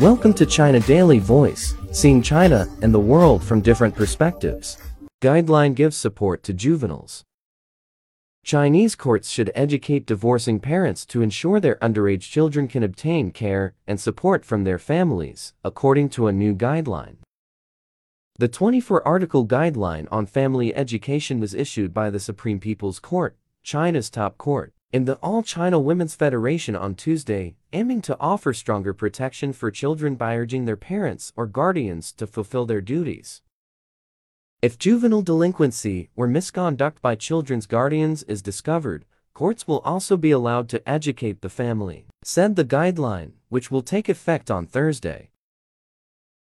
Welcome to China Daily Voice, seeing China and the world from different perspectives. Guideline gives support to juveniles. Chinese courts should educate divorcing parents to ensure their underage children can obtain care and support from their families, according to a new guideline. The 24 article guideline on family education was issued by the Supreme People's Court, China's top court in the All China Women's Federation on Tuesday, aiming to offer stronger protection for children by urging their parents or guardians to fulfill their duties. If juvenile delinquency or misconduct by children's guardians is discovered, courts will also be allowed to educate the family, said the guideline, which will take effect on Thursday.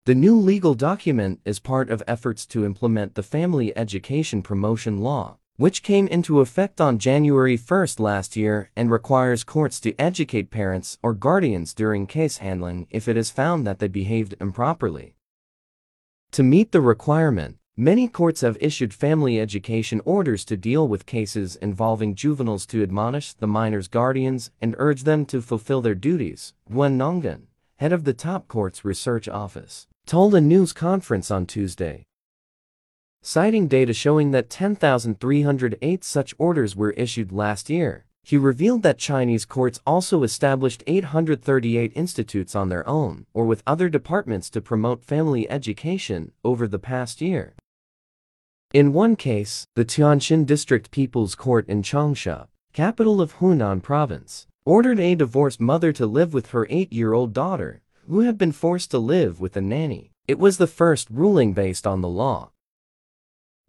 The new legal document is part of efforts to implement the Family Education Promotion Law, which came into effect on January 1 last year and requires courts to educate parents or guardians during case handling if it is found that they behaved improperly. To meet the requirement, many courts have issued family education orders to deal with cases involving juveniles to admonish the minors' guardians and urge them to fulfill their duties, Duan Nonggen, head of the top court's research office, told a news conference on Tuesday citing data showing that 10,308 such orders were issued last year. He revealed that Chinese courts also established 838 institutes on their own or with other departments to promote family education over the past year. In one case, the Tianxin District People's Court in Changsha, capital of Hunan Province, ordered a divorced mother to live with her eight-year-old daughter, who had been forced to live with a nanny. It was the first ruling based on the law.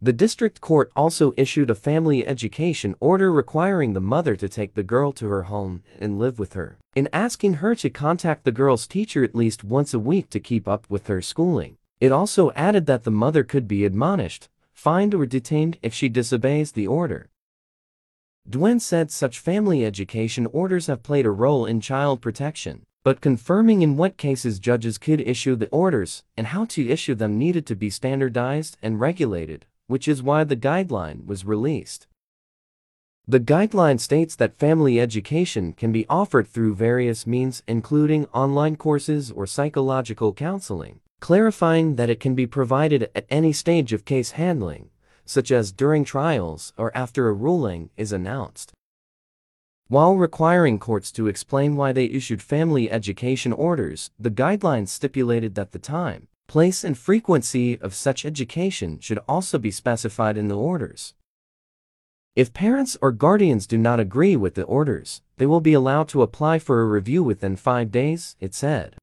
The district court also issued a family education order requiring the mother to take the girl to her home and live with her, in asking her to contact the girl's teacher at least once a week to keep up with her schooling. It also added that the mother could be admonished, fined or detained if she disobeys the order. Duan said such family education orders have played a role in child protection, but confirming in what cases judges could issue the orders and how to issue them needed to be standardized and regulated which is why the guideline was released. The guideline states that family education can be offered through various means including online courses or psychological counseling, clarifying that it can be provided at any stage of case handling, such as during trials or after a ruling is announced. While requiring courts to explain why they issued family education orders, the guidelines stipulated that the time, Place and frequency of such education should also be specified in the orders. If parents or guardians do not agree with the orders, they will be allowed to apply for a review within five days, it said.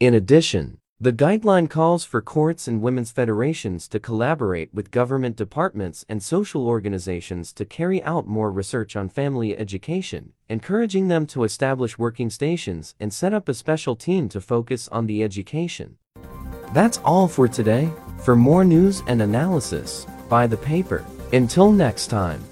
In addition, the guideline calls for courts and women's federations to collaborate with government departments and social organizations to carry out more research on family education, encouraging them to establish working stations and set up a special team to focus on the education. That's all for today. For more news and analysis, buy the paper. Until next time.